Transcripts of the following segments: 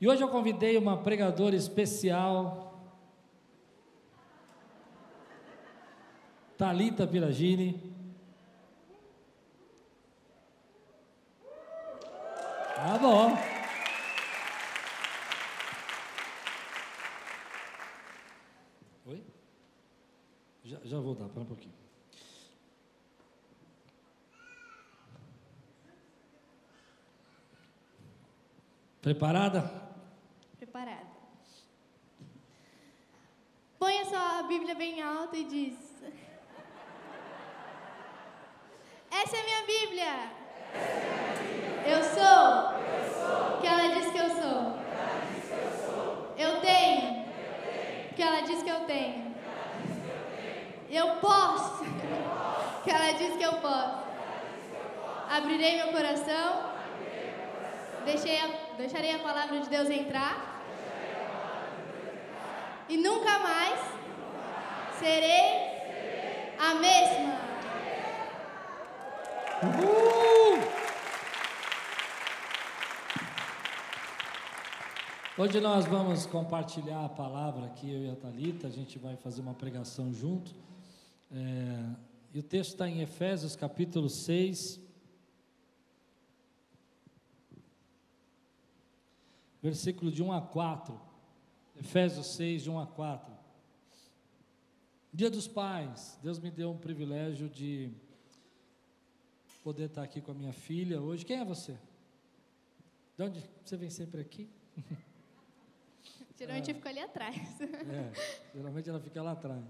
E hoje eu convidei uma pregadora especial, Talita Piragini. Tá bom. Oi? Já, já vou dar, para um pouquinho. Preparada? Preparada. Põe a sua Bíblia bem alta e diz: Essa é a minha Bíblia. Eu sou. Que ela diz que eu sou. Eu tenho. Que ela diz que eu tenho. Eu posso. Que ela diz que eu posso. Abrirei meu coração. Deixei a, deixarei a palavra de Deus entrar. E nunca mais serei a mesma. Uhul! Hoje nós vamos compartilhar a palavra aqui, eu e a Thalita, a gente vai fazer uma pregação junto. É, e o texto está em Efésios capítulo 6, versículo de 1 a 4. Efésios 6, de 1 a 4. Dia dos Pais, Deus me deu um privilégio de poder estar aqui com a minha filha hoje. Quem é você? De onde você vem sempre aqui? Geralmente eu fico ali atrás. É, geralmente ela fica lá atrás.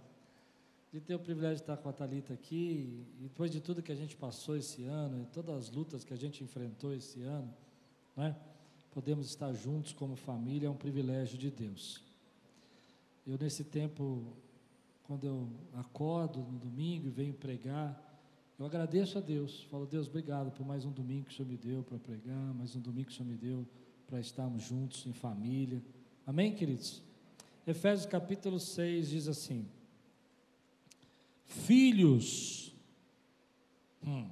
De ter o privilégio de estar com a Thalita aqui, e depois de tudo que a gente passou esse ano, e todas as lutas que a gente enfrentou esse ano, né? podemos estar juntos como família, é um privilégio de Deus. Eu, nesse tempo, quando eu acordo no domingo e venho pregar, eu agradeço a Deus. Falo, Deus, obrigado por mais um domingo que o Senhor me deu para pregar, mais um domingo que o Senhor me deu para estarmos juntos em família. Amém, queridos? Efésios capítulo 6 diz assim: Filhos, hum,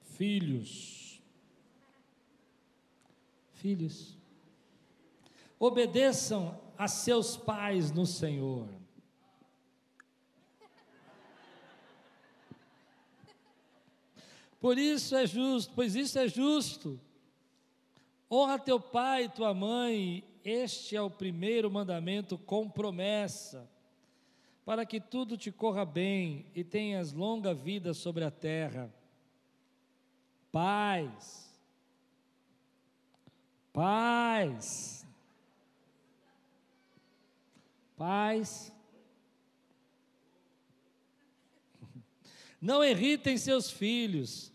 filhos, filhos, obedeçam a seus pais no Senhor. Por isso é justo, pois isso é justo. Honra teu pai e tua mãe, este é o primeiro mandamento com promessa, para que tudo te corra bem e tenhas longa vida sobre a terra. Paz, paz, paz. Não irritem seus filhos.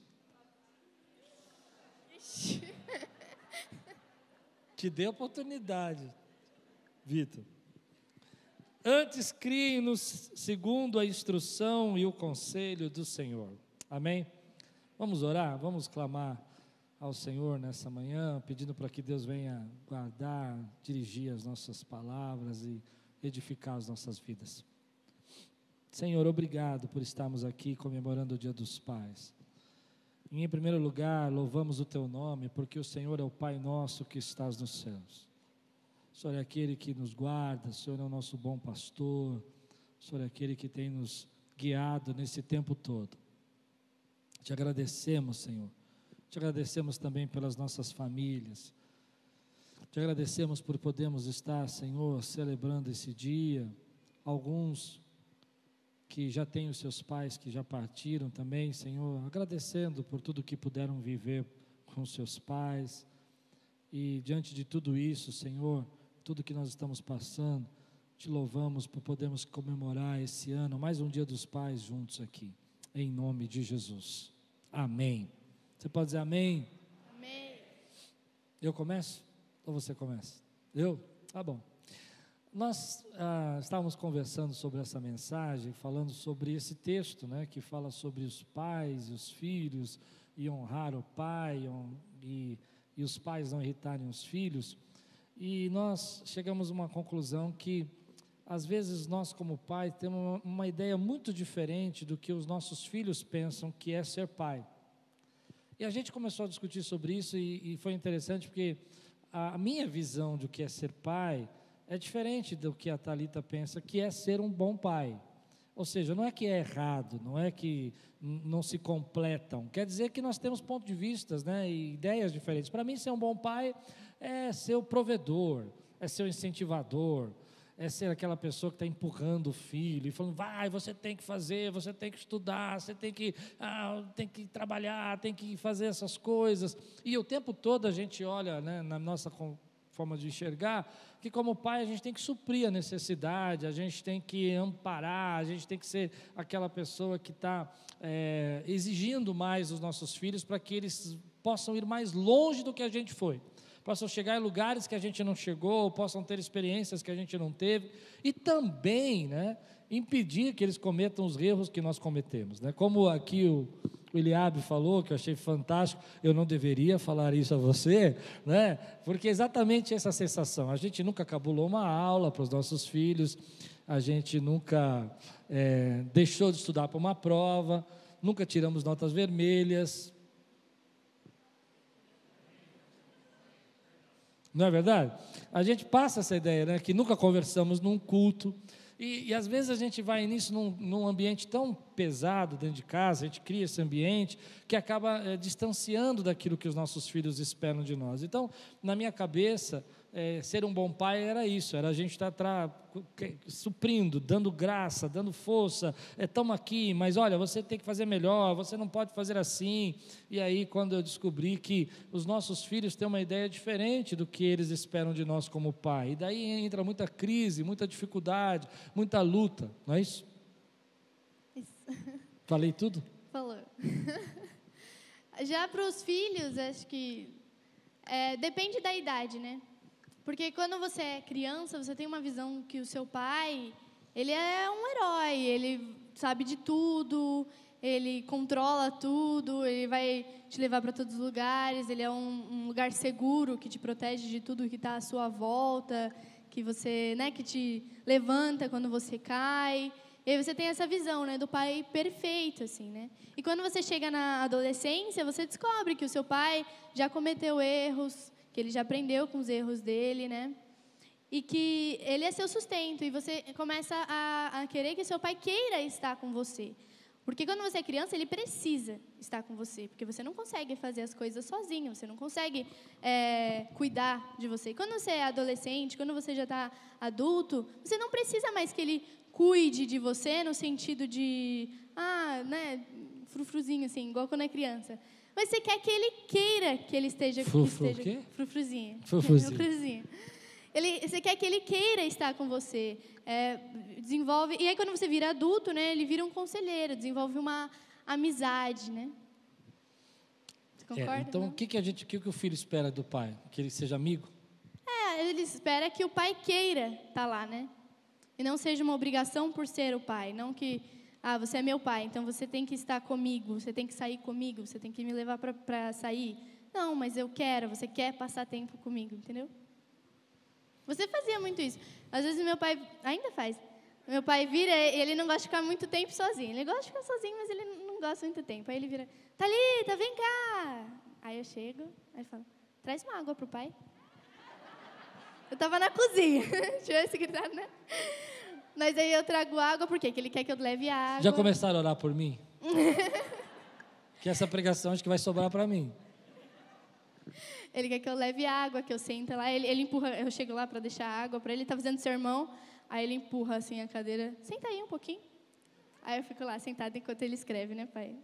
Te dê oportunidade, Vitor. Antes criem-nos segundo a instrução e o conselho do Senhor. Amém? Vamos orar, vamos clamar ao Senhor nessa manhã, pedindo para que Deus venha guardar, dirigir as nossas palavras e edificar as nossas vidas. Senhor, obrigado por estarmos aqui comemorando o Dia dos Pais. E, em primeiro lugar, louvamos o teu nome, porque o Senhor é o Pai nosso que estás nos céus. O Senhor é aquele que nos guarda, o Senhor é o nosso bom pastor, o Senhor é aquele que tem nos guiado nesse tempo todo. Te agradecemos, Senhor. Te agradecemos também pelas nossas famílias. Te agradecemos por podermos estar, Senhor, celebrando esse dia. Alguns que já têm os seus pais que já partiram também, Senhor, agradecendo por tudo que puderam viver com seus pais. E diante de tudo isso, Senhor, tudo que nós estamos passando, te louvamos por podermos comemorar esse ano, mais um Dia dos Pais juntos aqui, em nome de Jesus. Amém. Você pode dizer amém? Amém. Eu começo? Ou você começa? Eu? Tá bom. Nós ah, estávamos conversando sobre essa mensagem, falando sobre esse texto, né, que fala sobre os pais e os filhos, e honrar o pai, e, e os pais não irritarem os filhos. E nós chegamos a uma conclusão que, às vezes, nós, como pai, temos uma, uma ideia muito diferente do que os nossos filhos pensam que é ser pai. E a gente começou a discutir sobre isso, e, e foi interessante porque a minha visão do que é ser pai é diferente do que a Talita pensa que é ser um bom pai. Ou seja, não é que é errado, não é que não se completam. Quer dizer que nós temos pontos de vistas, né, e ideias diferentes. Para mim, ser um bom pai é ser o provedor, é ser o incentivador, é ser aquela pessoa que está empurrando o filho e falando, vai, você tem que fazer, você tem que estudar, você tem que, ah, tem que trabalhar, tem que fazer essas coisas. E o tempo todo a gente olha né, na nossa forma de enxergar, que como pai a gente tem que suprir a necessidade, a gente tem que amparar, a gente tem que ser aquela pessoa que está é, exigindo mais dos nossos filhos para que eles possam ir mais longe do que a gente foi possam chegar em lugares que a gente não chegou, possam ter experiências que a gente não teve, e também né, impedir que eles cometam os erros que nós cometemos. Né? Como aqui o, o Eliabe falou, que eu achei fantástico, eu não deveria falar isso a você, né? porque é exatamente essa sensação. A gente nunca cabulou uma aula para os nossos filhos, a gente nunca é, deixou de estudar para uma prova, nunca tiramos notas vermelhas, Não é verdade? A gente passa essa ideia, né? Que nunca conversamos num culto. E, e às vezes a gente vai nisso num, num, ambiente tão pesado dentro de casa, a gente cria esse ambiente que acaba é, distanciando daquilo que os nossos filhos esperam de nós. Então, na minha cabeça, é, ser um bom pai era isso, era a gente estar tá suprindo, dando graça, dando força, estamos é, aqui, mas olha, você tem que fazer melhor, você não pode fazer assim. E aí, quando eu descobri que os nossos filhos têm uma ideia diferente do que eles esperam de nós como pai, e daí entra muita crise, muita dificuldade, muita luta, não é isso? Isso. Falei tudo? Falou. Já para os filhos, acho que é, depende da idade, né? Porque quando você é criança, você tem uma visão que o seu pai, ele é um herói, ele sabe de tudo, ele controla tudo, ele vai te levar para todos os lugares, ele é um, um, lugar seguro que te protege de tudo que está à sua volta, que você, né, que te levanta quando você cai. E aí você tem essa visão, né, do pai perfeito, assim, né? E quando você chega na adolescência, você descobre que o seu pai já cometeu erros, que ele já aprendeu com os erros dele, né? E que ele é seu sustento e você começa a, a querer que seu pai queira estar com você. Porque quando você é criança, ele precisa estar com você, porque você não consegue fazer as coisas sozinho, você não consegue é, cuidar de você. Quando você é adolescente, quando você já está adulto, você não precisa mais que ele cuide de você no sentido de, ah, né, frufruzinho assim, igual quando é criança. Mas você quer que ele queira que ele esteja aqui. esteja, quê? Frufruzinho. Frufruzinho. Ele, você quer que ele queira estar com você. É, desenvolve. E aí, quando você vira adulto, né, ele vira um conselheiro, desenvolve uma amizade, né? Você concorda? É, então, o que, que, a gente, o que, que o filho espera do pai? Que ele seja amigo? É, ele espera que o pai queira estar lá, né? E não seja uma obrigação por ser o pai. Não que ah, você é meu pai, então você tem que estar comigo, você tem que sair comigo, você tem que me levar para sair. Não, mas eu quero, você quer passar tempo comigo, entendeu? Você fazia muito isso. Às vezes meu pai ainda faz. Meu pai vira ele não gosta de ficar muito tempo sozinho. Ele gosta de ficar sozinho, mas ele não gosta muito tempo. Aí ele vira, Thalita, vem cá. Aí eu chego, aí falo, traz uma água pro pai. Eu estava na cozinha. Eu esse gritado, né? Mas aí eu trago água, por quê? Porque ele quer que eu leve água. Já começaram a orar por mim? que essa pregação acho que vai sobrar para mim. Ele quer que eu leve água, que eu sente lá. Ele, ele empurra, eu chego lá para deixar água para ele, está fazendo sermão. Aí ele empurra assim a cadeira. Senta aí um pouquinho. Aí eu fico lá sentada enquanto ele escreve, né, pai?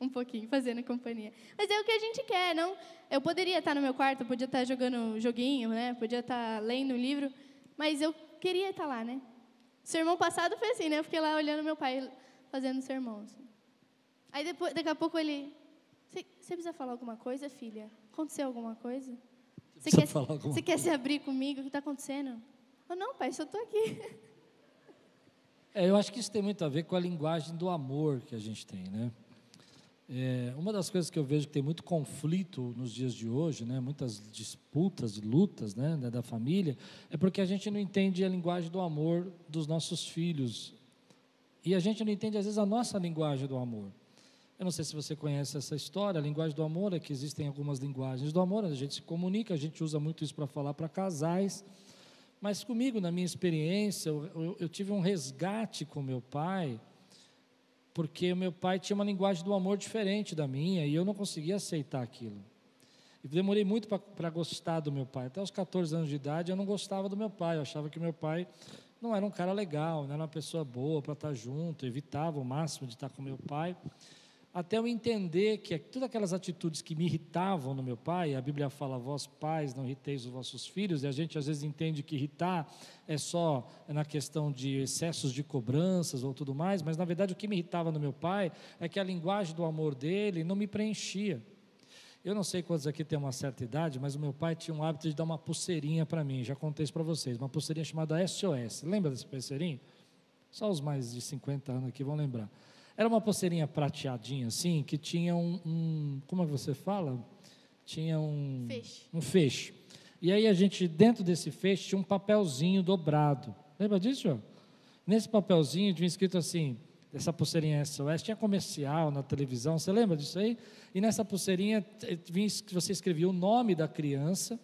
Um pouquinho, fazendo companhia. Mas é o que a gente quer, não? Eu poderia estar no meu quarto, podia estar jogando joguinho, né? Podia estar lendo um livro, mas eu queria estar lá, né? Sermão passado foi assim, né? Eu fiquei lá olhando meu pai fazendo sermão. Assim. Aí depois, daqui a pouco ele. Você precisa falar alguma coisa, filha? Aconteceu alguma coisa? Você quer, você quer se abrir comigo? O que está acontecendo? Eu, não, pai, só estou aqui. É, eu acho que isso tem muito a ver com a linguagem do amor que a gente tem, né? É, uma das coisas que eu vejo que tem muito conflito nos dias de hoje, né, muitas disputas, lutas né, da família, é porque a gente não entende a linguagem do amor dos nossos filhos. E a gente não entende, às vezes, a nossa linguagem do amor. Eu não sei se você conhece essa história, a linguagem do amor é que existem algumas linguagens do amor, a gente se comunica, a gente usa muito isso para falar para casais. Mas comigo, na minha experiência, eu, eu, eu tive um resgate com meu pai, porque o meu pai tinha uma linguagem do amor diferente da minha e eu não conseguia aceitar aquilo. E demorei muito para gostar do meu pai. Até os 14 anos de idade eu não gostava do meu pai, eu achava que meu pai não era um cara legal, não era uma pessoa boa para estar junto, evitava o máximo de estar com meu pai até eu entender que todas aquelas atitudes que me irritavam no meu pai, a Bíblia fala, vós pais não irriteis os vossos filhos, e a gente às vezes entende que irritar é só na questão de excessos de cobranças ou tudo mais, mas na verdade o que me irritava no meu pai é que a linguagem do amor dele não me preenchia. Eu não sei quantos aqui têm uma certa idade, mas o meu pai tinha um hábito de dar uma pulseirinha para mim, já contei isso para vocês, uma pulseirinha chamada SOS. Lembra dessa pulseirinha? Só os mais de 50 anos aqui vão lembrar. Era uma pulseirinha prateadinha assim, que tinha um, um como é que você fala? Tinha um feixe. um feixe. E aí a gente dentro desse feixe tinha um papelzinho dobrado. Lembra disso? João? Nesse papelzinho tinha escrito assim, essa pulseirinha SOS, tinha comercial na televisão, você lembra disso aí? E nessa pulseirinha você escrevia o nome da criança,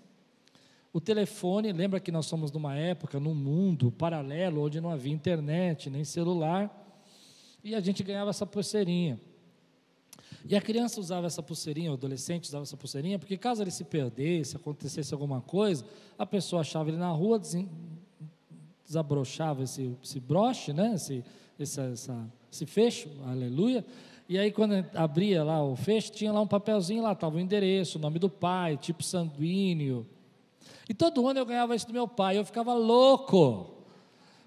o telefone, lembra que nós somos numa época, num mundo paralelo, onde não havia internet, nem celular, e a gente ganhava essa pulseirinha. E a criança usava essa pulseirinha, o adolescente usava essa pulseirinha, porque caso ele se perdesse, acontecesse alguma coisa, a pessoa achava ele na rua, desabrochava esse, esse broche, né? esse, esse, essa, esse fecho, aleluia. E aí, quando abria lá o fecho, tinha lá um papelzinho lá, estava o endereço, o nome do pai, tipo sanguíneo. E todo ano eu ganhava isso do meu pai, eu ficava louco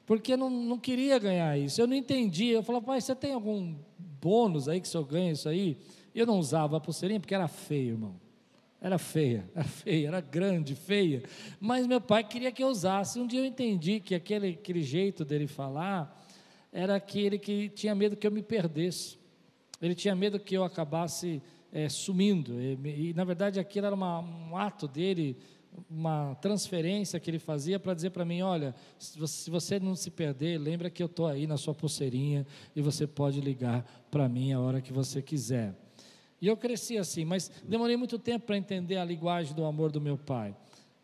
porque não, não queria ganhar isso. Eu não entendia. Eu falava, pai, você tem algum bônus aí que o senhor ganha isso aí? Eu não usava a pulseirinha porque era feio, irmão. Era feia, era feia, era grande, feia. Mas meu pai queria que eu usasse. Um dia eu entendi que aquele, aquele jeito dele falar era aquele que tinha medo que eu me perdesse. Ele tinha medo que eu acabasse é, sumindo. E, e, na verdade, aquilo era uma, um ato dele uma transferência que ele fazia para dizer para mim: olha, se você não se perder, lembra que eu estou aí na sua pulseirinha e você pode ligar para mim a hora que você quiser. E eu cresci assim, mas demorei muito tempo para entender a linguagem do amor do meu pai.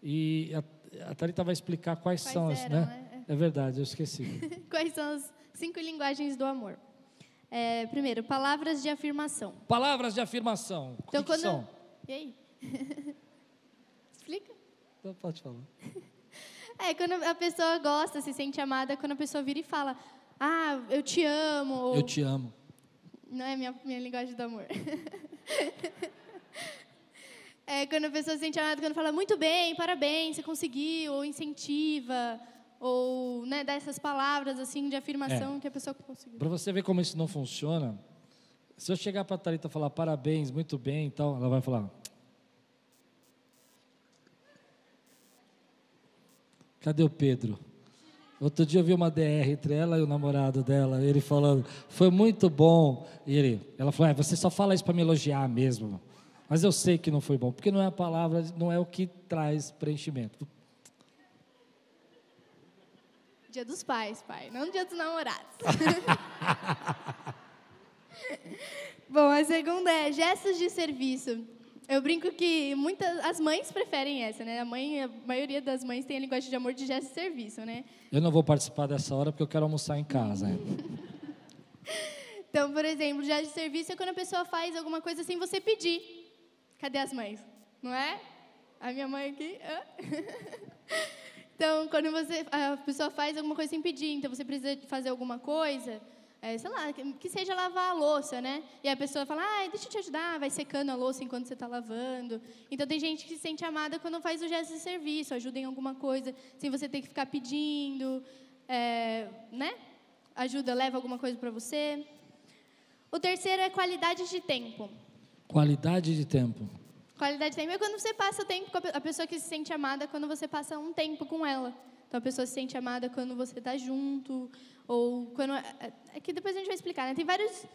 E a, a Thalita vai explicar quais, quais são as. Eram, né? né? É verdade, eu esqueci. quais são as cinco linguagens do amor? É, primeiro, palavras de afirmação. Palavras de afirmação. Então, que quando. Que são? E aí? Explica. Então pode falar. É, quando a pessoa gosta, se sente amada, quando a pessoa vira e fala, ah, eu te amo. Ou... Eu te amo. Não é minha, minha linguagem do amor. é quando a pessoa se sente amada, quando fala, muito bem, parabéns, você conseguiu, ou incentiva, ou né, dá essas palavras assim de afirmação é. que a pessoa conseguiu. Para você ver como isso não funciona, se eu chegar para a Thalita e falar parabéns, muito bem e tal, ela vai falar, Cadê o Pedro? Outro dia eu vi uma DR entre ela e o namorado dela, ele falando, foi muito bom. E ele, ela falou, é, você só fala isso para me elogiar mesmo. Mas eu sei que não foi bom, porque não é a palavra, não é o que traz preenchimento. Dia dos pais, pai, não dia dos namorados. bom, a segunda é gestos de serviço. Eu brinco que muitas as mães preferem essa, né? A mãe, a maioria das mães tem a linguagem de amor de gesto de serviço, né? Eu não vou participar dessa hora porque eu quero almoçar em casa. então, por exemplo, gesto de serviço é quando a pessoa faz alguma coisa sem você pedir. Cadê as mães? Não é? A minha mãe aqui. então, quando você a pessoa faz alguma coisa sem pedir, então você precisa fazer alguma coisa, é, sei lá, que seja lavar a louça, né? E a pessoa fala, ah, deixa eu te ajudar, vai secando a louça enquanto você está lavando. Então tem gente que se sente amada quando faz o gesto de serviço, ajuda em alguma coisa, sem você ter que ficar pedindo, é, né? Ajuda, leva alguma coisa para você. O terceiro é qualidade de tempo. Qualidade de tempo. Qualidade de tempo é quando você passa o tempo com a pessoa que se sente amada, quando você passa um tempo com ela. Então a pessoa se sente amada quando você está junto, ou quando. É, é que depois a gente vai explicar, né? Tem vários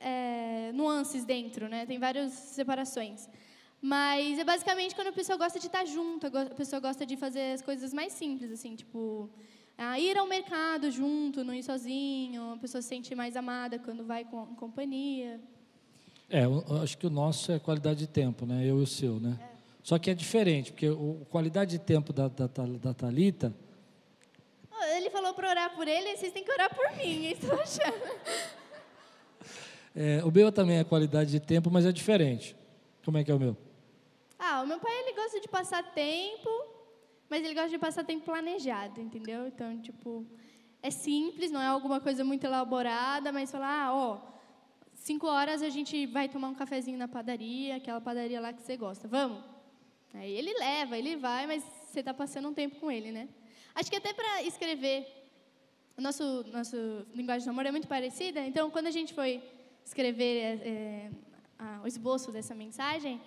é, nuances dentro, né? Tem várias separações. Mas é basicamente quando a pessoa gosta de estar junto, a pessoa gosta de fazer as coisas mais simples, assim, tipo. ir ao mercado junto, não ir sozinho, a pessoa se sente mais amada quando vai com, em companhia. É, eu, acho que o nosso é qualidade de tempo, né? Eu e o seu, né? Só que é diferente, porque o qualidade de tempo da, da, da Thalita Ele falou para orar por ele, vocês têm que orar por mim? Estou achando. É, o meu também é qualidade de tempo, mas é diferente. Como é que é o meu? Ah, o meu pai ele gosta de passar tempo, mas ele gosta de passar tempo planejado, entendeu? Então, tipo, é simples, não é alguma coisa muito elaborada, mas falar, ah, ó, cinco horas a gente vai tomar um cafezinho na padaria, aquela padaria lá que você gosta, vamos? Aí ele leva, ele vai, mas você está passando um tempo com ele, né? Acho que até para escrever, o nosso, nosso linguagem do amor é muito parecida, então quando a gente foi escrever é, a- o esboço dessa mensagem,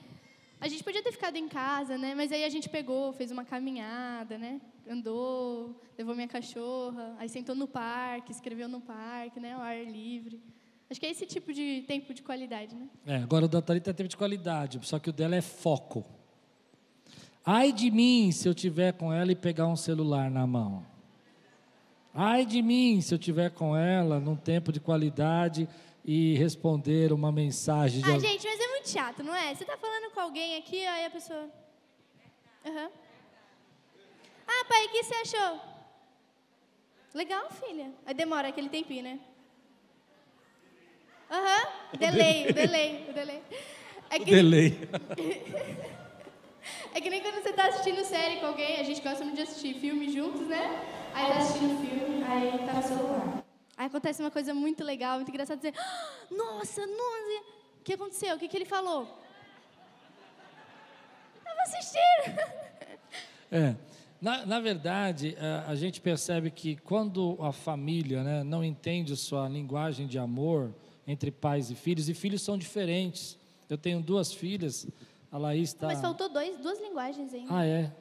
a gente podia ter ficado em casa, né? Mas aí a gente pegou, fez uma caminhada, né? Andou, levou minha cachorra, aí sentou no parque, escreveu no parque, né? Ao ar livre. Acho que é esse tipo de tempo de qualidade, né? É, agora o da Thalita é tempo de qualidade, só que o dela é foco. Ai de mim se eu tiver com ela e pegar um celular na mão. Ai de mim se eu tiver com ela num tempo de qualidade e responder uma mensagem de Ah, gente, mas é muito chato, não é? Você tá falando com alguém aqui, aí a pessoa. Aham. Ah, pai, o que você achou? Legal, filha. Aí demora aquele tempinho, né? Aham. Delay, o delay, o delay. É que, Delay. é que nem quando você tá assistindo série com alguém, a gente gosta muito de assistir filme juntos, né? Aí tá assistindo filme, aí tá no celular. Aí acontece uma coisa muito legal, muito engraçada, dizer, "Ah, nossa, nossa, o que aconteceu? O que, que ele falou? Eu tava assistindo. É. Na, na verdade, a, a gente percebe que quando a família né, não entende sua linguagem de amor entre pais e filhos, e filhos são diferentes. Eu tenho duas filhas, a Laís está. Mas faltou dois, duas linguagens ainda. Ah, é?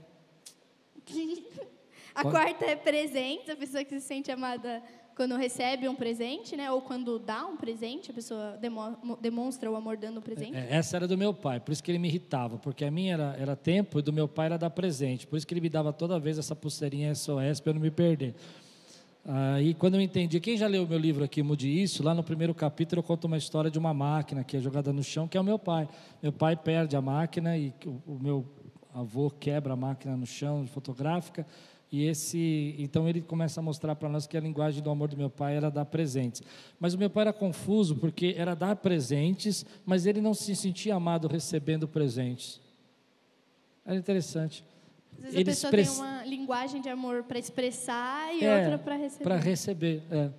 A Pode- quarta é presente, a pessoa que se sente amada quando recebe um presente, né? Ou quando dá um presente, a pessoa demo- demonstra o amor dando um presente. É, Essa era do meu pai, por isso que ele me irritava, porque a minha era, era tempo e do meu pai era dar presente, por isso que ele me dava toda vez essa pulseirinha SOS para eu não me perder. Aí, quando eu entendi, quem já leu o meu livro aqui, Mude Isso, lá no primeiro capítulo eu conto uma história de uma máquina que é jogada no chão, que é o meu pai. Meu pai perde a máquina e o, o meu avô quebra a máquina no chão fotográfica. E esse, então ele começa a mostrar para nós que a linguagem do amor do meu pai era dar presentes. Mas o meu pai era confuso porque era dar presentes, mas ele não se sentia amado recebendo presentes. Era interessante. Às vezes a Ele pessoa tem uma linguagem de amor para expressar e É, outra para receber. Para receber, é.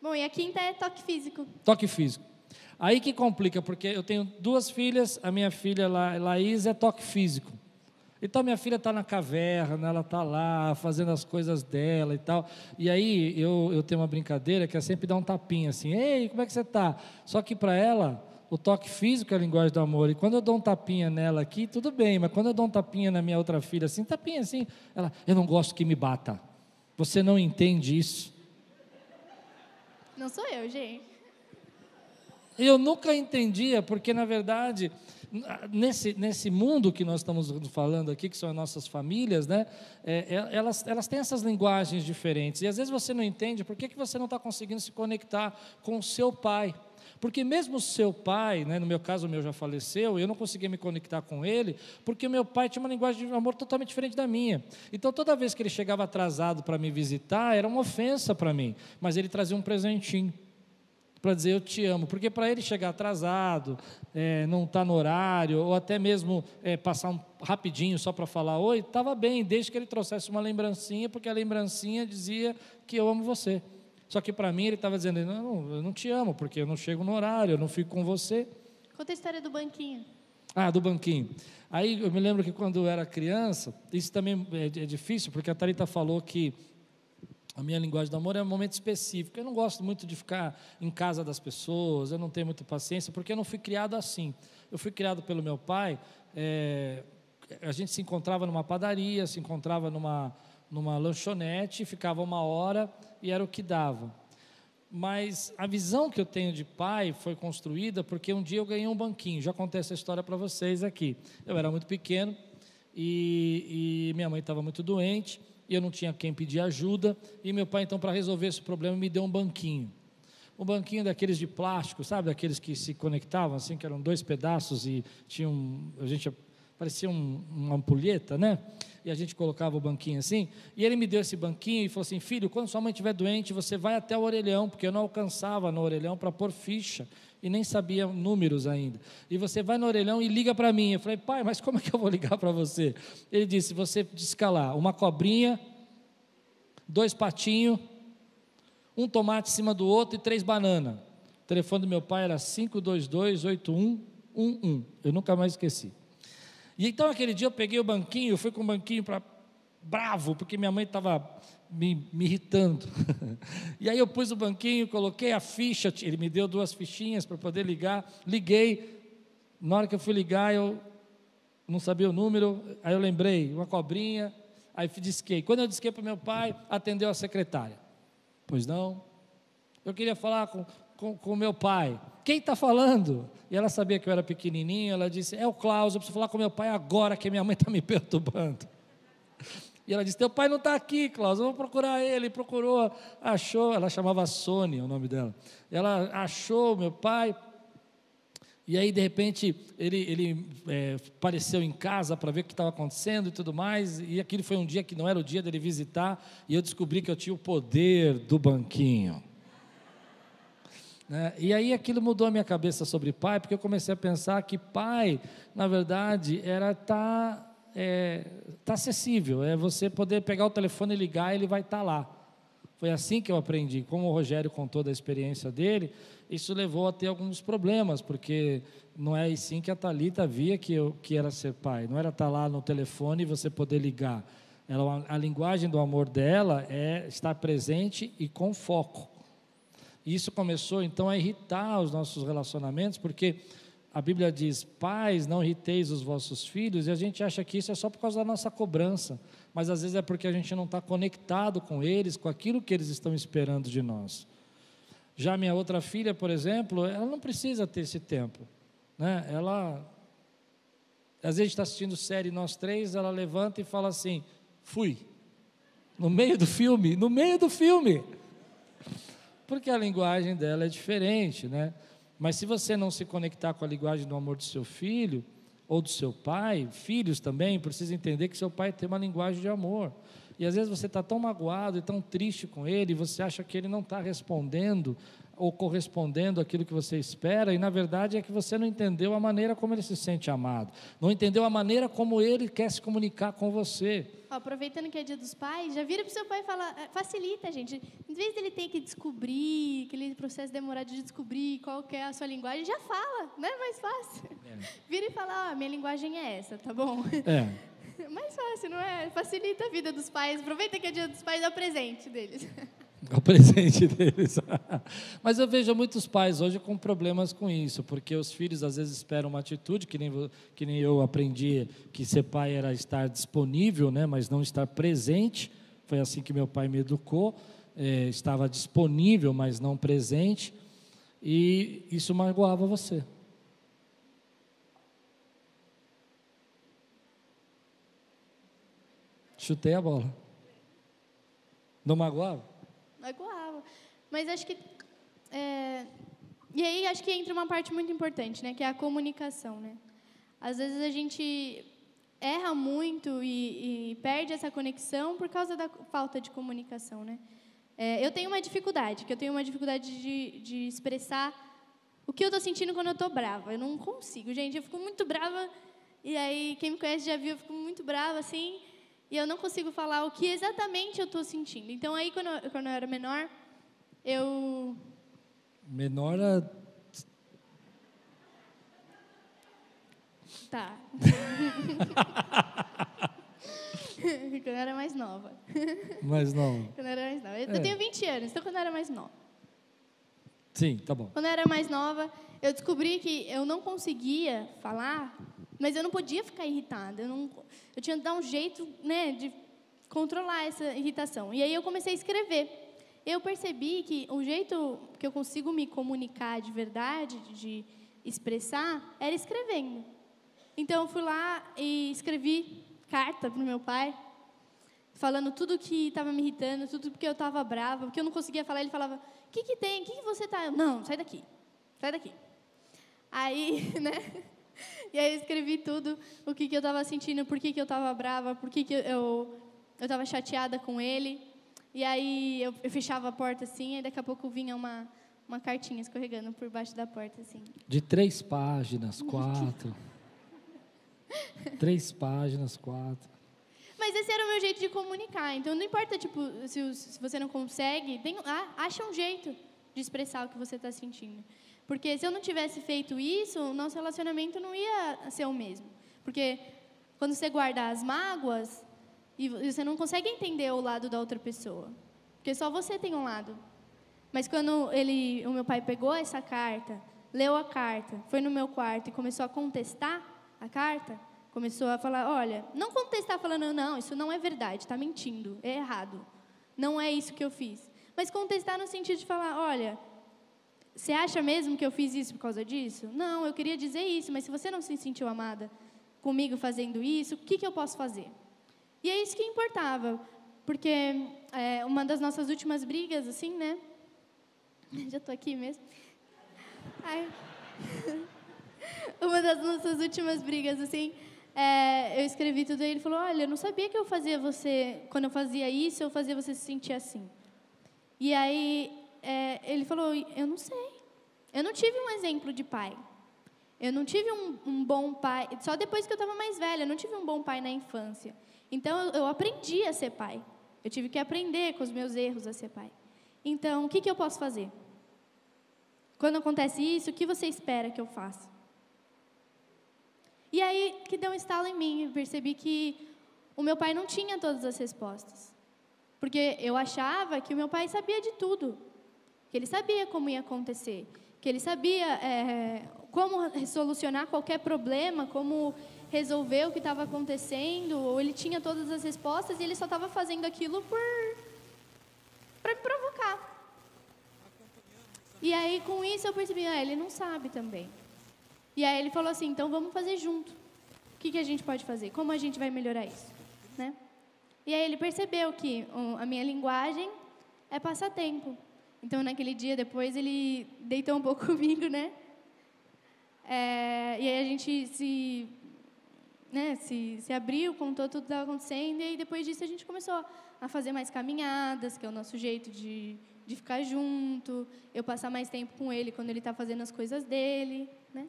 Bom, e a quinta é toque físico. Toque físico. Aí que complica, porque eu tenho duas filhas, a minha filha La, Laís é toque físico. Então minha filha está na caverna, ela está lá fazendo as coisas dela e tal. E aí eu, eu tenho uma brincadeira que é sempre dar um tapinha assim, ei, como é que você está? Só que para ela, o toque físico é a linguagem do amor. E quando eu dou um tapinha nela aqui, tudo bem, mas quando eu dou um tapinha na minha outra filha assim, tapinha assim, ela, eu não gosto que me bata. Você não entende isso. Não sou eu, gente. Eu nunca entendia, porque na verdade, nesse, nesse mundo que nós estamos falando aqui, que são as nossas famílias, né, é, é, elas, elas têm essas linguagens diferentes. E às vezes você não entende por que, que você não está conseguindo se conectar com o seu pai. Porque mesmo seu pai, né, no meu caso o meu já faleceu, eu não conseguia me conectar com ele, porque meu pai tinha uma linguagem de amor totalmente diferente da minha. Então toda vez que ele chegava atrasado para me visitar, era uma ofensa para mim, mas ele trazia um presentinho para dizer eu te amo, porque para ele chegar atrasado, é, não estar no horário, ou até mesmo é, passar um rapidinho só para falar oi, estava bem, desde que ele trouxesse uma lembrancinha, porque a lembrancinha dizia que eu amo você. Só que para mim ele estava dizendo, não, eu não te amo, porque eu não chego no horário, eu não fico com você. Conta a história do banquinho. Ah, do banquinho. Aí eu me lembro que quando eu era criança, isso também é, é difícil, porque a Thalita falou que a minha linguagem do amor é um momento específico. Eu não gosto muito de ficar em casa das pessoas, eu não tenho muita paciência, porque eu não fui criado assim. Eu fui criado pelo meu pai, é, a gente se encontrava numa padaria, se encontrava numa, numa lanchonete, ficava uma hora e era o que dava. Mas a visão que eu tenho de pai foi construída porque um dia eu ganhei um banquinho. Já contei essa história para vocês aqui. Eu era muito pequeno e, e minha mãe estava muito doente e eu não tinha quem pedir ajuda. E meu pai, então, para resolver esse problema, me deu um banquinho. um banquinho daqueles de plástico, sabe? Daqueles que se conectavam, assim, que eram dois pedaços e tinham. A gente parecia um, uma ampulheta, né? E a gente colocava o banquinho assim. E ele me deu esse banquinho e falou assim: Filho, quando sua mãe estiver doente, você vai até o orelhão, porque eu não alcançava no orelhão para pôr ficha e nem sabia números ainda. E você vai no orelhão e liga para mim. Eu falei: Pai, mas como é que eu vou ligar para você? Ele disse: Você descalar uma cobrinha, dois patinhos um tomate em cima do outro e três bananas. O telefone do meu pai era 5228111. Eu nunca mais esqueci. E então aquele dia eu peguei o banquinho, fui com o banquinho para bravo, porque minha mãe estava me, me, irritando. e aí eu pus o banquinho, coloquei a ficha, ele me deu duas fichinhas para poder ligar, liguei. Na hora que eu fui ligar, eu não sabia o número, aí eu lembrei, uma cobrinha, aí disquei. Quando eu disquei para meu pai, atendeu a secretária. Pois não? Eu queria falar com, com, com meu pai. Quem está falando? E ela sabia que eu era pequenininho, ela disse, é o Klaus, eu preciso falar com meu pai agora, que minha mãe está me perturbando. E ela disse, teu pai não está aqui, Klaus, eu vou procurar ele. Procurou, achou, ela chamava Sônia, o nome dela. Ela achou meu pai, e aí, de repente, ele, ele é, apareceu em casa para ver o que estava acontecendo e tudo mais. E aquilo foi um dia que não era o dia dele visitar. E eu descobri que eu tinha o poder do banquinho. Né? E aí aquilo mudou a minha cabeça sobre pai, porque eu comecei a pensar que pai, na verdade, era tá, é, tá acessível. É você poder pegar o telefone e ligar ele vai estar tá lá. Foi assim que eu aprendi. Como o Rogério contou da experiência dele, isso levou a ter alguns problemas, porque não é assim que a Talita via que, eu, que era ser pai. Não era estar lá no telefone e você poder ligar. Ela, a linguagem do amor dela é estar presente e com foco. Isso começou então a irritar os nossos relacionamentos, porque a Bíblia diz: Pais, não irriteis os vossos filhos, e a gente acha que isso é só por causa da nossa cobrança, mas às vezes é porque a gente não está conectado com eles, com aquilo que eles estão esperando de nós. Já minha outra filha, por exemplo, ela não precisa ter esse tempo. Né? Ela, às vezes está assistindo série nós três, ela levanta e fala assim: fui. No meio do filme, no meio do filme. Porque a linguagem dela é diferente, né? Mas se você não se conectar com a linguagem do amor do seu filho, ou do seu pai, filhos também, precisa entender que seu pai tem uma linguagem de amor. E às vezes você está tão magoado e tão triste com ele, você acha que ele não está respondendo ou correspondendo àquilo que você espera, e na verdade é que você não entendeu a maneira como ele se sente amado, não entendeu a maneira como ele quer se comunicar com você. aproveitando que é dia dos pais, já vira para o seu pai e fala, é, facilita, gente. Em vez dele ter que descobrir, aquele processo demorado de descobrir qual é a sua linguagem, já fala, não é mais fácil. É. Vira e fala, ah, minha linguagem é essa, tá bom? É. Mais fácil, não é? Facilita a vida dos pais. Aproveita que é dia dos pais, é o presente deles. É o presente deles. Mas eu vejo muitos pais hoje com problemas com isso, porque os filhos às vezes esperam uma atitude, que nem, que nem eu aprendi que ser pai era estar disponível, né, mas não estar presente. Foi assim que meu pai me educou. É, estava disponível, mas não presente. E isso magoava você. Chutei a bola. Não magoava? Magoava. Mas acho que. É... E aí acho que entra uma parte muito importante, né? Que é a comunicação, né? Às vezes a gente erra muito e, e perde essa conexão por causa da falta de comunicação, né? É, eu tenho uma dificuldade, que eu tenho uma dificuldade de, de expressar o que eu estou sentindo quando eu estou brava. Eu não consigo, gente. Eu fico muito brava. E aí, quem me conhece já viu, eu fico muito brava, assim e eu não consigo falar o que exatamente eu estou sentindo. Então, aí, quando eu, quando eu era menor, eu. Menor a. Tá. quando eu era mais nova. Mais nova. quando eu era mais nova. Eu, é. eu tenho 20 anos, então quando eu era mais nova. Sim, tá bom. Quando eu era mais nova, eu descobri que eu não conseguia falar mas eu não podia ficar irritada. Eu, não, eu tinha que dar um jeito né, de controlar essa irritação. E aí eu comecei a escrever. Eu percebi que o jeito que eu consigo me comunicar de verdade, de expressar, era escrevendo. Então eu fui lá e escrevi carta para o meu pai. falando tudo que estava me irritando, tudo porque eu estava brava, porque eu não conseguia falar. Ele falava: O que, que tem? O que, que você está. Não, sai daqui, sai daqui. Aí, né? E aí eu escrevi tudo, o que, que eu estava sentindo, por que, que eu estava brava, por que, que eu estava chateada com ele. E aí eu, eu, fechava a porta assim, e daqui a pouco vinha uma, uma cartinha escorregando por baixo da porta assim. De três páginas, quatro. três páginas, quatro. Mas esse era o meu jeito de comunicar. Então não importa tipo se, se você não consegue, tem, ah, acha um jeito de expressar o que você está sentindo. Porque se eu não tivesse feito isso, o nosso relacionamento não ia ser o mesmo. Porque quando você guarda as mágoas, e você não consegue entender o lado da outra pessoa. Porque só você tem um lado. Mas quando ele, o meu pai pegou essa carta, leu a carta, foi no meu quarto e começou a contestar a carta, começou a falar, olha, não contestar falando, não, isso não é verdade, está mentindo, é errado. Não é isso que eu fiz. Mas contestar no sentido de falar, olha, você acha mesmo que eu fiz isso por causa disso? Não, eu queria dizer isso, mas se você não se sentiu amada comigo fazendo isso, o que, que eu posso fazer? E é isso que importava, porque é, uma das nossas últimas brigas, assim, né? Já estou aqui mesmo. Ai. uma das nossas últimas brigas, assim, é, eu escrevi tudo e ele falou: Olha, eu não sabia que eu fazia você, quando eu fazia isso, eu fazia você se sentir assim. E aí é, ele falou: Eu não sei. Eu não tive um exemplo de pai. Eu não tive um, um bom pai. Só depois que eu estava mais velha, eu não tive um bom pai na infância. Então eu, eu aprendi a ser pai. Eu tive que aprender com os meus erros a ser pai. Então, o que, que eu posso fazer? Quando acontece isso, o que você espera que eu faça? E aí que deu um estalo em mim, eu percebi que o meu pai não tinha todas as respostas. Porque eu achava que o meu pai sabia de tudo que ele sabia como ia acontecer, que ele sabia é, como solucionar qualquer problema, como resolver o que estava acontecendo, ou ele tinha todas as respostas e ele só estava fazendo aquilo por para me provocar. E aí com isso eu percebi, ah, ele não sabe também. E aí ele falou assim, então vamos fazer junto. O que, que a gente pode fazer? Como a gente vai melhorar isso, né? E aí ele percebeu que a minha linguagem é passatempo. Então, naquele dia depois, ele deitou um pouco comigo, né? É, e aí a gente se, né, se, se abriu, contou tudo que estava acontecendo, e depois disso a gente começou a fazer mais caminhadas, que é o nosso jeito de, de ficar junto, eu passar mais tempo com ele quando ele está fazendo as coisas dele, né?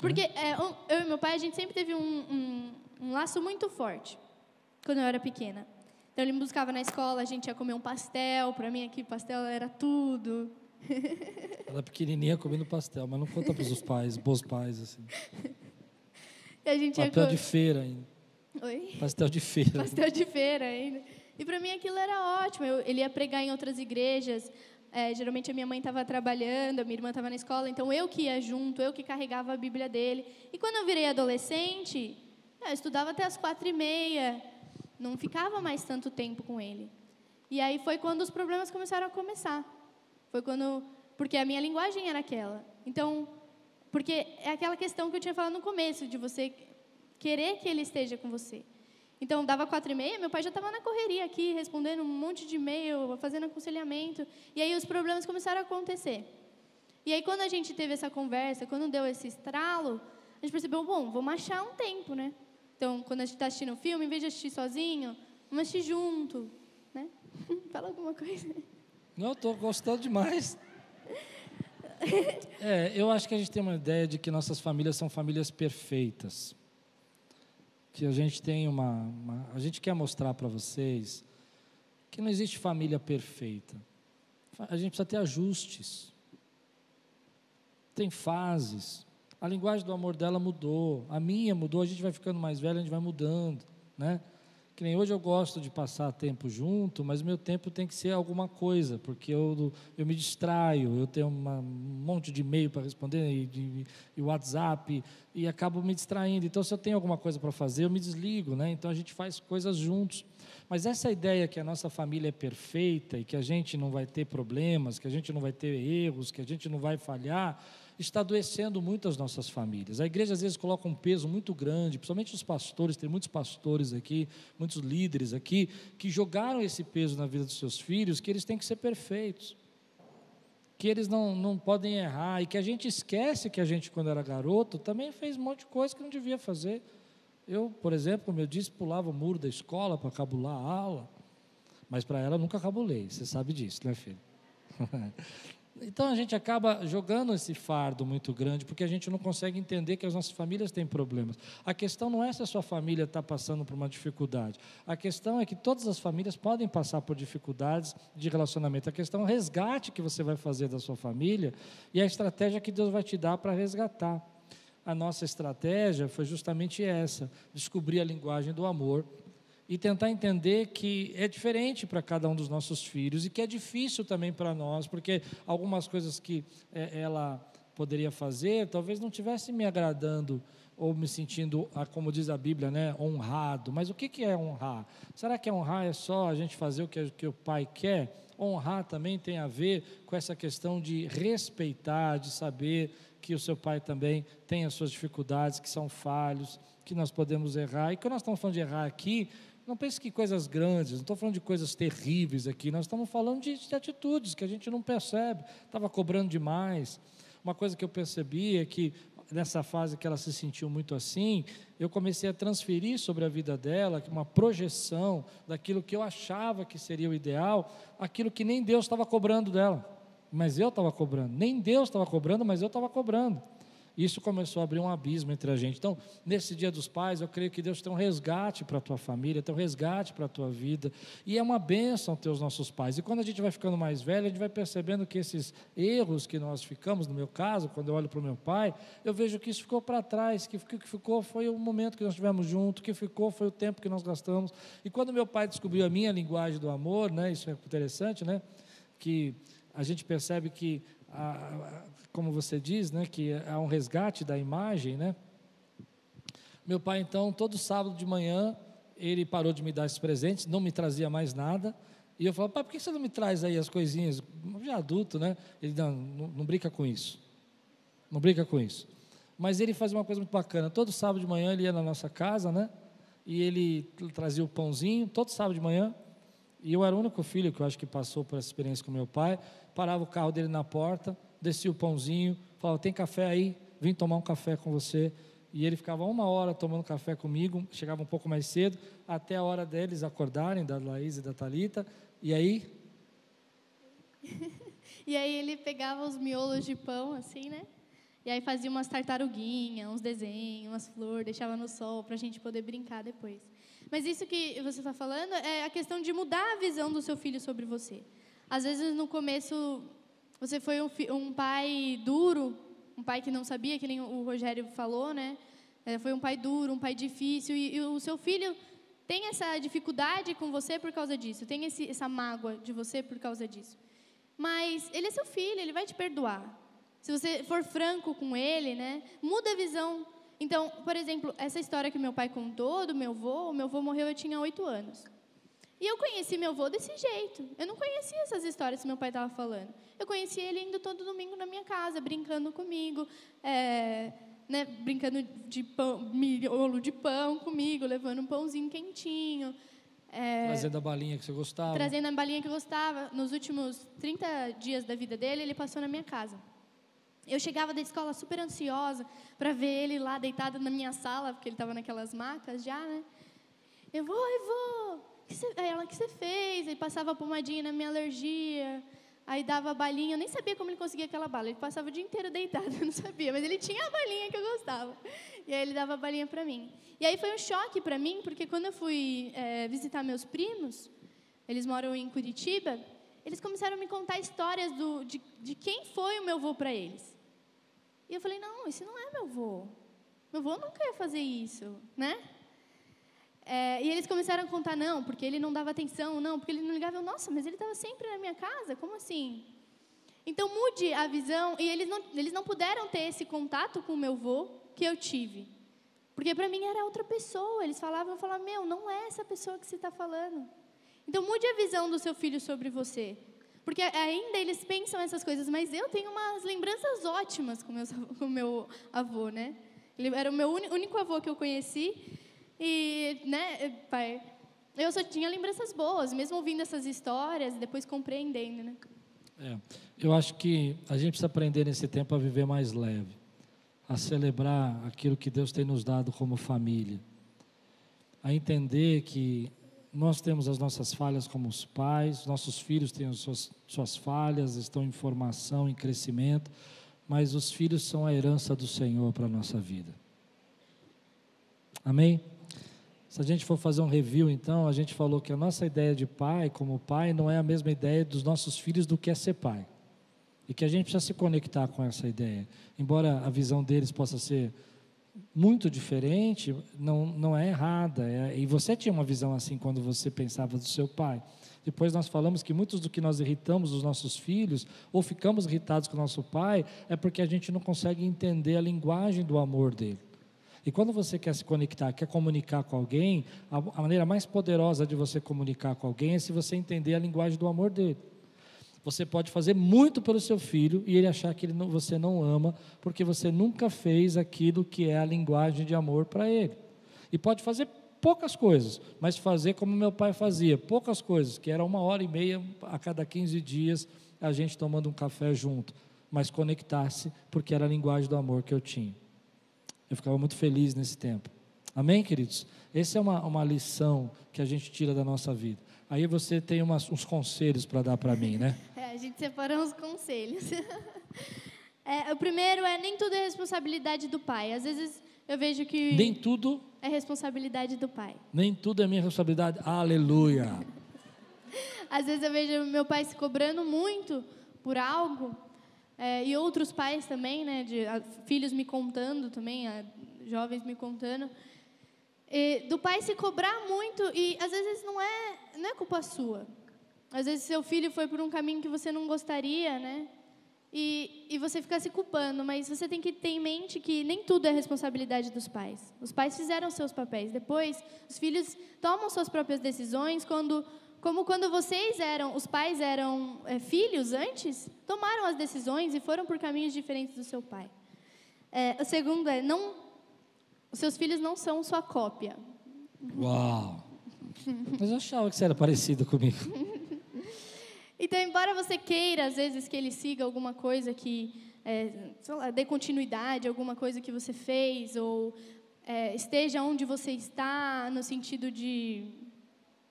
Porque é, eu e meu pai, a gente sempre teve um, um, um laço muito forte, quando eu era pequena. Então ele me buscava na escola, a gente ia comer um pastel. Para mim aqui pastel era tudo. Ela pequenininha comendo pastel, mas não conta para os pais, bons pais assim. Papel de feira ainda. Oi? Pastel de feira. Pastel de feira ainda. E para mim aquilo era ótimo. Eu, ele ia pregar em outras igrejas. É, geralmente a minha mãe estava trabalhando, a minha irmã estava na escola, então eu que ia junto, eu que carregava a Bíblia dele. E quando eu virei adolescente, eu estudava até as quatro e meia não ficava mais tanto tempo com ele. E aí foi quando os problemas começaram a começar. Foi quando, porque a minha linguagem era aquela. Então, porque é aquela questão que eu tinha falado no começo, de você querer que ele esteja com você. Então, dava quatro e meia, meu pai já estava na correria aqui, respondendo um monte de e-mail, fazendo aconselhamento. E aí os problemas começaram a acontecer. E aí, quando a gente teve essa conversa, quando deu esse estralo, a gente percebeu, bom, vamos achar um tempo, né? Então, quando a gente está assistindo um filme, em vez de assistir sozinho, vamos assistir junto. Né? Fala alguma coisa. Não, estou gostando demais. É, eu acho que a gente tem uma ideia de que nossas famílias são famílias perfeitas. Que a gente tem uma. uma a gente quer mostrar para vocês que não existe família perfeita. A gente precisa ter ajustes. Tem fases. A linguagem do amor dela mudou, a minha mudou, a gente vai ficando mais velho, a gente vai mudando, né? Que nem hoje eu gosto de passar tempo junto, mas meu tempo tem que ser alguma coisa, porque eu, eu me distraio, eu tenho uma, um monte de e-mail para responder e, de, e WhatsApp e acabo me distraindo. Então, se eu tenho alguma coisa para fazer, eu me desligo, né? Então a gente faz coisas juntos. Mas essa ideia que a nossa família é perfeita e que a gente não vai ter problemas, que a gente não vai ter erros, que a gente não vai falhar, está adoecendo muito as nossas famílias. A igreja às vezes coloca um peso muito grande, principalmente os pastores, tem muitos pastores aqui, muitos líderes aqui, que jogaram esse peso na vida dos seus filhos, que eles têm que ser perfeitos, que eles não, não podem errar, e que a gente esquece que a gente, quando era garoto, também fez um monte de coisa que não devia fazer. Eu, por exemplo, como eu disse, pulava o muro da escola para cabular a aula, mas para ela nunca cabulei, você sabe disso, né, filho? Então a gente acaba jogando esse fardo muito grande, porque a gente não consegue entender que as nossas famílias têm problemas. A questão não é se a sua família está passando por uma dificuldade. A questão é que todas as famílias podem passar por dificuldades de relacionamento. A questão é o resgate que você vai fazer da sua família e a estratégia que Deus vai te dar para resgatar. A nossa estratégia foi justamente essa: descobrir a linguagem do amor e tentar entender que é diferente para cada um dos nossos filhos e que é difícil também para nós, porque algumas coisas que é, ela poderia fazer talvez não tivesse me agradando ou me sentindo, ah, como diz a Bíblia, né, honrado. Mas o que, é honrar? Será que honrar é só a gente fazer o que, que o pai quer? Honrar também tem a ver com essa questão de respeitar, de saber que o seu pai também tem as suas dificuldades, que são falhos, que nós podemos errar. E quando nós estamos falando de errar aqui, não pense que coisas grandes, não estou falando de coisas terríveis aqui, nós estamos falando de, de atitudes que a gente não percebe, estava cobrando demais. Uma coisa que eu percebi é que nessa fase que ela se sentiu muito assim, eu comecei a transferir sobre a vida dela uma projeção daquilo que eu achava que seria o ideal, aquilo que nem Deus estava cobrando dela, mas eu estava cobrando. Nem Deus estava cobrando, mas eu estava cobrando. Isso começou a abrir um abismo entre a gente. Então, nesse Dia dos Pais, eu creio que Deus tem um resgate para a tua família, tem um resgate para a tua vida. E é uma bênção ter os nossos pais. E quando a gente vai ficando mais velho, a gente vai percebendo que esses erros que nós ficamos, no meu caso, quando eu olho para o meu pai, eu vejo que isso ficou para trás, que o que ficou foi o momento que nós tivemos junto, que ficou foi o tempo que nós gastamos. E quando meu pai descobriu a minha linguagem do amor, né, isso é interessante, né, que a gente percebe que a, como você diz, né, que há um resgate da imagem, né? Meu pai, então, todo sábado de manhã, ele parou de me dar esses presentes, não me trazia mais nada. E eu falava, pai, por que você não me traz aí as coisinhas? Já adulto, né? Ele, não, não, não brinca com isso. Não brinca com isso. Mas ele fazia uma coisa muito bacana. Todo sábado de manhã ele ia na nossa casa, né? E ele trazia o pãozinho, todo sábado de manhã. E eu era o único filho que eu acho que passou por essa experiência com meu pai. Parava o carro dele na porta, descia o pãozinho, falava: Tem café aí? Vim tomar um café com você. E ele ficava uma hora tomando café comigo, chegava um pouco mais cedo, até a hora deles acordarem, da Laís e da Talita. E aí? e aí ele pegava os miolos de pão, assim, né? E aí fazia umas tartaruguinhas, uns desenhos, umas flores, deixava no sol para a gente poder brincar depois. Mas isso que você está falando é a questão de mudar a visão do seu filho sobre você. Às vezes no começo você foi um, um, pai duro, um pai que não sabia, que nem o Rogério falou, né? É, foi um pai duro, um pai difícil, e, e, o seu filho tem essa dificuldade com você por causa disso, tem esse, essa mágoa de você por causa disso. Mas ele é seu filho, ele vai te perdoar. Se você for franco com ele, né? Muda a visão. Então, por exemplo, essa história que meu pai contou do meu avô, o meu avô morreu eu tinha oito anos. E eu conheci meu avô desse jeito. Eu não conhecia essas histórias que meu pai estava falando. Eu conheci ele indo todo domingo na minha casa, brincando comigo, é, né, brincando de pão, miolo de pão comigo, levando um pãozinho quentinho. É, trazendo a balinha que você gostava. Trazendo a balinha que eu gostava. Nos últimos 30 dias da vida dele, ele passou na minha casa. Eu chegava da escola super ansiosa para ver ele lá deitado na minha sala, porque ele estava naquelas macas já, né? Eu vou, eu vou que você, ela, que você fez? Ele passava pomadinha na minha alergia, aí dava balinha, eu nem sabia como ele conseguia aquela bala. Ele passava o dia inteiro deitado, eu não sabia, mas ele tinha a balinha que eu gostava. E aí ele dava a balinha para mim. E aí foi um choque para mim, porque quando eu fui é, visitar meus primos, eles moram em Curitiba, eles começaram a me contar histórias do, de, de quem foi o meu avô para eles. E eu falei, não, esse não é meu avô. Meu avô nunca ia fazer isso, né? É, e eles começaram a contar, não, porque ele não dava atenção, não, porque ele não ligava. Eu, Nossa, mas ele estava sempre na minha casa, como assim? Então mude a visão, e eles não, eles não puderam ter esse contato com o meu avô que eu tive. Porque para mim era outra pessoa. Eles falavam, eu falava, meu, não é essa pessoa que você está falando. Então mude a visão do seu filho sobre você. Porque ainda eles pensam essas coisas, mas eu tenho umas lembranças ótimas com, meus, com meu avô, né? Ele era o meu único avô que eu conheci. E, né, pai, eu só tinha lembranças boas, mesmo ouvindo essas histórias, depois compreendendo, né? É, eu acho que a gente precisa aprender nesse tempo a viver mais leve, a celebrar aquilo que Deus tem nos dado como família, a entender que nós temos as nossas falhas como os pais, nossos filhos têm as suas, suas falhas, estão em formação, em crescimento, mas os filhos são a herança do Senhor para a nossa vida. Amém? Se a gente for fazer um review, então, a gente falou que a nossa ideia de pai, como pai, não é a mesma ideia dos nossos filhos do que é ser pai. E que a gente precisa se conectar com essa ideia. Embora a visão deles possa ser muito diferente, não, não é errada. É, e você tinha uma visão assim quando você pensava do seu pai. Depois nós falamos que muitos do que nós irritamos os nossos filhos, ou ficamos irritados com o nosso pai, é porque a gente não consegue entender a linguagem do amor dele. E quando você quer se conectar, quer comunicar com alguém, a, a maneira mais poderosa de você comunicar com alguém é se você entender a linguagem do amor dele. Você pode fazer muito pelo seu filho e ele achar que ele não, você não ama, porque você nunca fez aquilo que é a linguagem de amor para ele. E pode fazer poucas coisas, mas fazer como meu pai fazia, poucas coisas, que era uma hora e meia a cada 15 dias, a gente tomando um café junto, mas conectar-se, porque era a linguagem do amor que eu tinha. Eu ficava muito feliz nesse tempo. Amém, queridos? Essa é uma, uma lição que a gente tira da nossa vida. Aí você tem umas, uns conselhos para dar para mim, né? É, a gente separou uns conselhos. É, o primeiro é nem tudo é responsabilidade do pai. Às vezes eu vejo que nem tudo é responsabilidade do pai. Nem tudo é minha responsabilidade. Aleluia. Às vezes eu vejo meu pai se cobrando muito por algo é, e outros pais também, né, de a, filhos me contando também, a, jovens me contando, e, do pai se cobrar muito e às vezes não é, não é culpa sua. Às vezes seu filho foi por um caminho que você não gostaria, né? E, e você fica se culpando, mas você tem que ter em mente que nem tudo é responsabilidade dos pais. Os pais fizeram seus papéis. Depois, os filhos tomam suas próprias decisões quando como quando vocês eram, os pais eram é, filhos antes, tomaram as decisões e foram por caminhos diferentes do seu pai. É, o segundo é, não, os seus filhos não são sua cópia. Uau! Mas eu achava que você era parecido comigo. então, embora você queira, às vezes, que ele siga alguma coisa que é, lá, dê continuidade, alguma coisa que você fez, ou é, esteja onde você está, no sentido de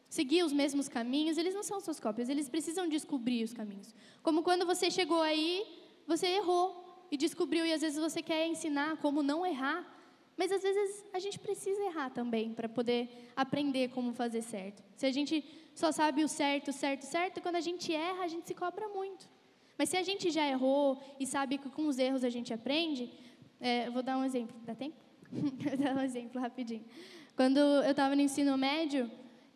seguir os mesmos caminhos, eles não são suas cópias, eles precisam descobrir os caminhos. Como quando você chegou aí, você errou e descobriu, e às vezes você quer ensinar como não errar, mas às vezes a gente precisa errar também para poder aprender como fazer certo. Se a gente só sabe o certo, certo, certo, quando a gente erra, a gente se cobra muito. Mas se a gente já errou e sabe que com os erros a gente aprende, é, vou dar um exemplo, dá tempo? vou dar um exemplo rapidinho. Quando eu estava no ensino médio,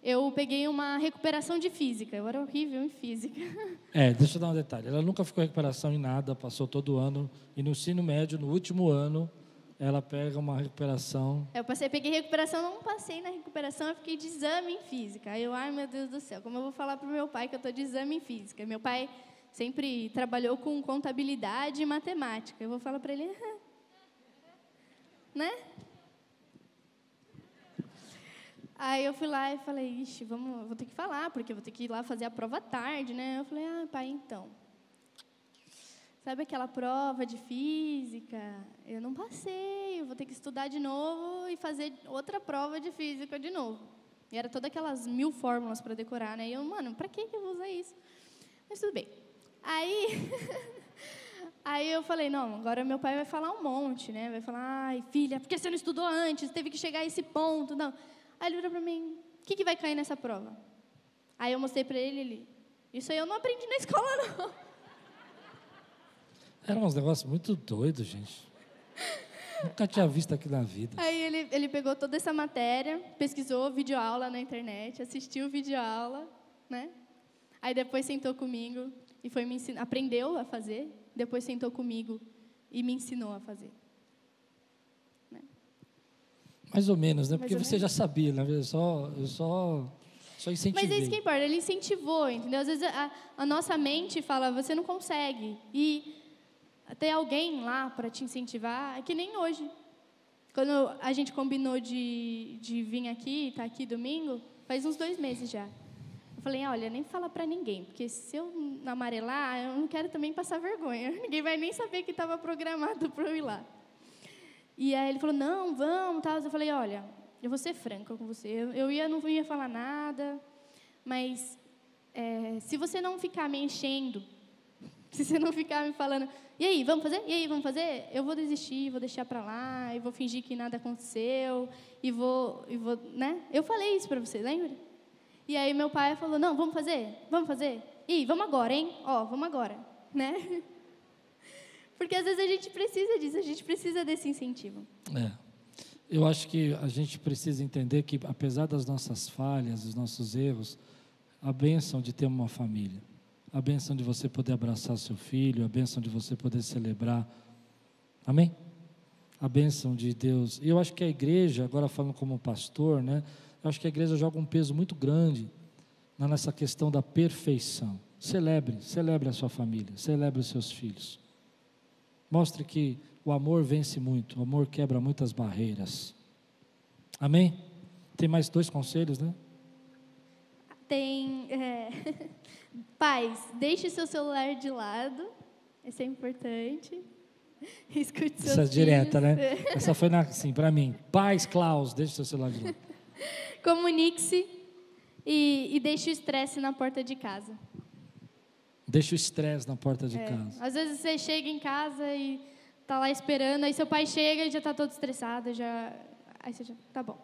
eu peguei uma recuperação de física. Eu era horrível em física. É, deixa eu dar um detalhe. Ela nunca ficou em recuperação em nada, passou todo ano. E no ensino médio, no último ano, ela pega uma recuperação. Eu passei, peguei recuperação, não passei na recuperação, eu fiquei de exame em física. Aí eu, ai meu Deus do céu, como eu vou falar para o meu pai que eu estou de exame em física? Meu pai sempre trabalhou com contabilidade e matemática. Eu vou falar para ele, né? Aí eu fui lá e falei, ixi, vamos, vou ter que falar, porque vou ter que ir lá fazer a prova tarde, né? Eu falei, ah, pai, então. Sabe aquela prova de física? Eu não passei, eu vou ter que estudar de novo e fazer outra prova de física de novo. E era todas aquelas mil fórmulas para decorar, né? E eu, mano, para que eu vou usar isso? Mas tudo bem. Aí, aí eu falei, não, agora meu pai vai falar um monte, né? Vai falar, ai, filha, por que você não estudou antes? Teve que chegar a esse ponto. Não. Aí ele virou para mim: o que, que vai cair nessa prova? Aí eu mostrei para ele, ele, isso aí eu não aprendi na escola, não. Era uns negócios muito doidos, gente. Nunca tinha visto aqui na vida. Aí ele, ele pegou toda essa matéria, pesquisou videoaula na internet, assistiu videoaula, né? Aí depois sentou comigo e foi me ensinar, aprendeu a fazer, depois sentou comigo e me ensinou a fazer. Mais ou menos, né? Porque você já sabia, né? Eu só, eu só Só incentivei. Mas é isso que importa, ele incentivou, entendeu? Às vezes a, a nossa mente fala, você não consegue. E ter alguém lá para te incentivar, é que nem hoje. Quando a gente combinou de, de vir aqui, estar tá aqui domingo, faz uns dois meses já. Eu falei, olha, nem fala para ninguém, porque se eu amarelar, eu não quero também passar vergonha. Ninguém vai nem saber que estava programado para eu ir lá. E aí ele falou, não, vamos, tal. Eu falei, olha, eu vou ser franca com você. Eu, ia, não ia falar nada, mas é, se você não ficar me enchendo, se você não ficar me falando, e aí, vamos fazer? E aí, vamos fazer? Eu vou desistir, vou deixar para lá, e vou fingir que nada aconteceu, e vou, e vou, né? Eu falei isso para você, lembra? E aí meu pai falou: "Não, vamos fazer? Vamos fazer? E vamos agora, hein? Ó, vamos agora", né? Porque às vezes a gente precisa disso, a gente precisa desse incentivo. É. Eu acho que a gente precisa entender que apesar das nossas falhas, dos nossos erros, a bênção de ter uma família, a bênção de você poder abraçar seu filho, a bênção de você poder celebrar. Amém? A bênção de Deus. E eu acho que a igreja, agora falando como pastor, né? Eu acho que a igreja joga um peso muito grande nessa questão da perfeição. Celebre, celebre a sua família, celebre os seus filhos. Mostre que o amor vence muito, o amor quebra muitas barreiras. Amém? Tem mais dois conselhos, né? Tem. É... Pais, deixe seu celular de lado, isso é importante. Escute seus Essa é direta, né? Essa foi assim, para mim. Pais, Klaus, deixe seu celular de lado. Comunique-se e, e deixe o estresse na porta de casa. Deixa o estresse na porta de é. casa. Às vezes você chega em casa e tá lá esperando, aí seu pai chega e já está todo estressado, já aí você já tá bom,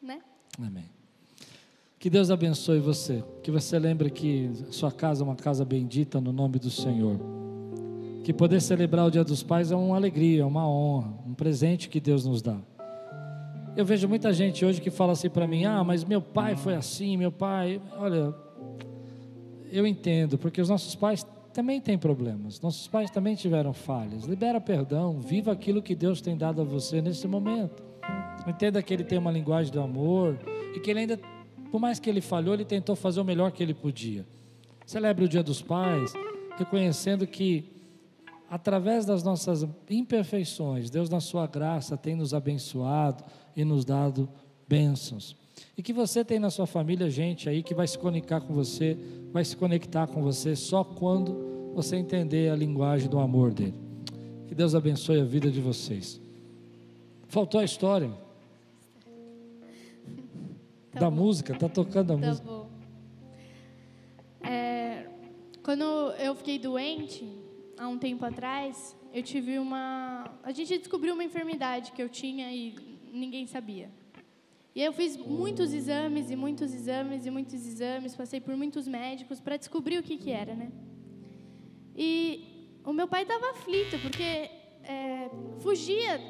né? Amém. Que Deus abençoe você, que você lembre que sua casa é uma casa bendita no nome do Senhor. Que poder celebrar o Dia dos Pais é uma alegria, é uma honra, um presente que Deus nos dá. Eu vejo muita gente hoje que fala assim para mim: ah, mas meu pai foi assim, meu pai. Olha, eu entendo, porque os nossos pais também têm problemas, nossos pais também tiveram falhas. Libera perdão, viva aquilo que Deus tem dado a você nesse momento. Entenda que Ele tem uma linguagem do amor e que Ele ainda, por mais que Ele falhou, Ele tentou fazer o melhor que Ele podia. Celebre o Dia dos Pais, reconhecendo que através das nossas imperfeições, Deus, na Sua graça, tem nos abençoado e nos dado bênçãos. E que você tem na sua família gente aí que vai se conectar com você, vai se conectar com você só quando você entender a linguagem do amor dele. Que Deus abençoe a vida de vocês. Faltou a história tá da bom. música, tá tocando a tá música. Bom. É, quando eu fiquei doente, há um tempo atrás, eu tive uma. A gente descobriu uma enfermidade que eu tinha e ninguém sabia. E eu fiz muitos exames e muitos exames e muitos exames, passei por muitos médicos para descobrir o que, que era, né? E o meu pai estava aflito, porque é, fugia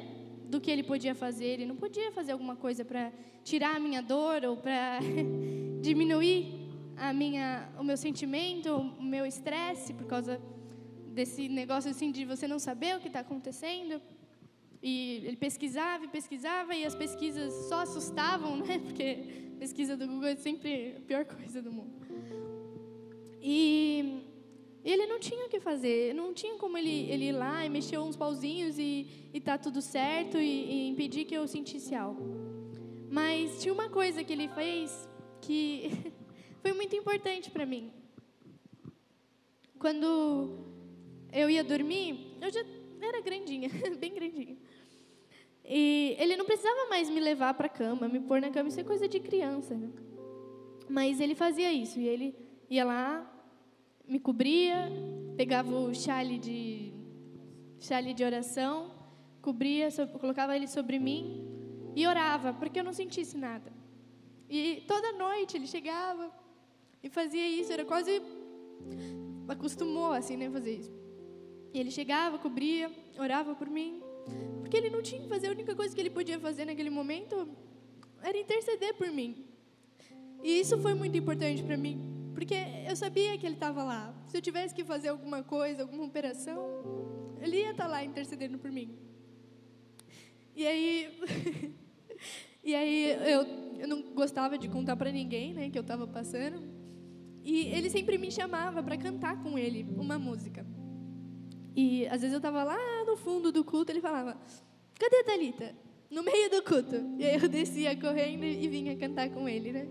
do que ele podia fazer, ele não podia fazer alguma coisa para tirar a minha dor ou para diminuir a minha, o meu sentimento, o meu estresse por causa desse negócio assim de você não saber o que está acontecendo. E ele pesquisava e pesquisava e as pesquisas só assustavam, né? Porque pesquisa do Google é sempre a pior coisa do mundo. E ele não tinha o que fazer, não tinha como ele, ele ir lá e mexer uns pauzinhos e, e tá tudo certo e, e impedir que eu sentisse algo. Mas tinha uma coisa que ele fez que foi muito importante para mim. Quando eu ia dormir, eu já era grandinha, bem grandinha. E ele não precisava mais me levar para a cama, me pôr na cama, isso é coisa de criança. Né? Mas ele fazia isso, e ele ia lá, me cobria, pegava o chale de, chale de oração, cobria, colocava ele sobre mim e orava, porque eu não sentisse nada. E toda noite ele chegava e fazia isso, era quase acostumou assim, né, fazer isso. E ele chegava, cobria, orava por mim. Porque ele não tinha que fazer, a única coisa que ele podia fazer naquele momento era interceder por mim. E isso foi muito importante para mim, porque eu sabia que ele estava lá. Se eu tivesse que fazer alguma coisa, alguma operação, ele ia estar tá lá intercedendo por mim. E aí, e aí eu, eu não gostava de contar para ninguém, né, que eu estava passando. E ele sempre me chamava para cantar com ele uma música. E às vezes eu estava lá no fundo do culto, ele falava: "Cadê a Talita?" No meio do culto. E aí eu descia correndo e vinha cantar com ele, né?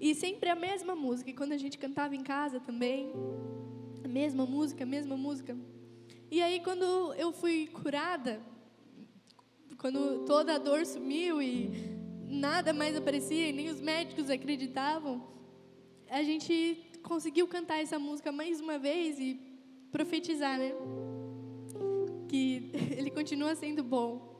E sempre a mesma música. E quando a gente cantava em casa também, a mesma música, a mesma música. E aí quando eu fui curada, quando toda a dor sumiu e nada mais aparecia e nem os médicos acreditavam, a gente conseguiu cantar essa música mais uma vez e profetizar, né? Que ele continua sendo bom.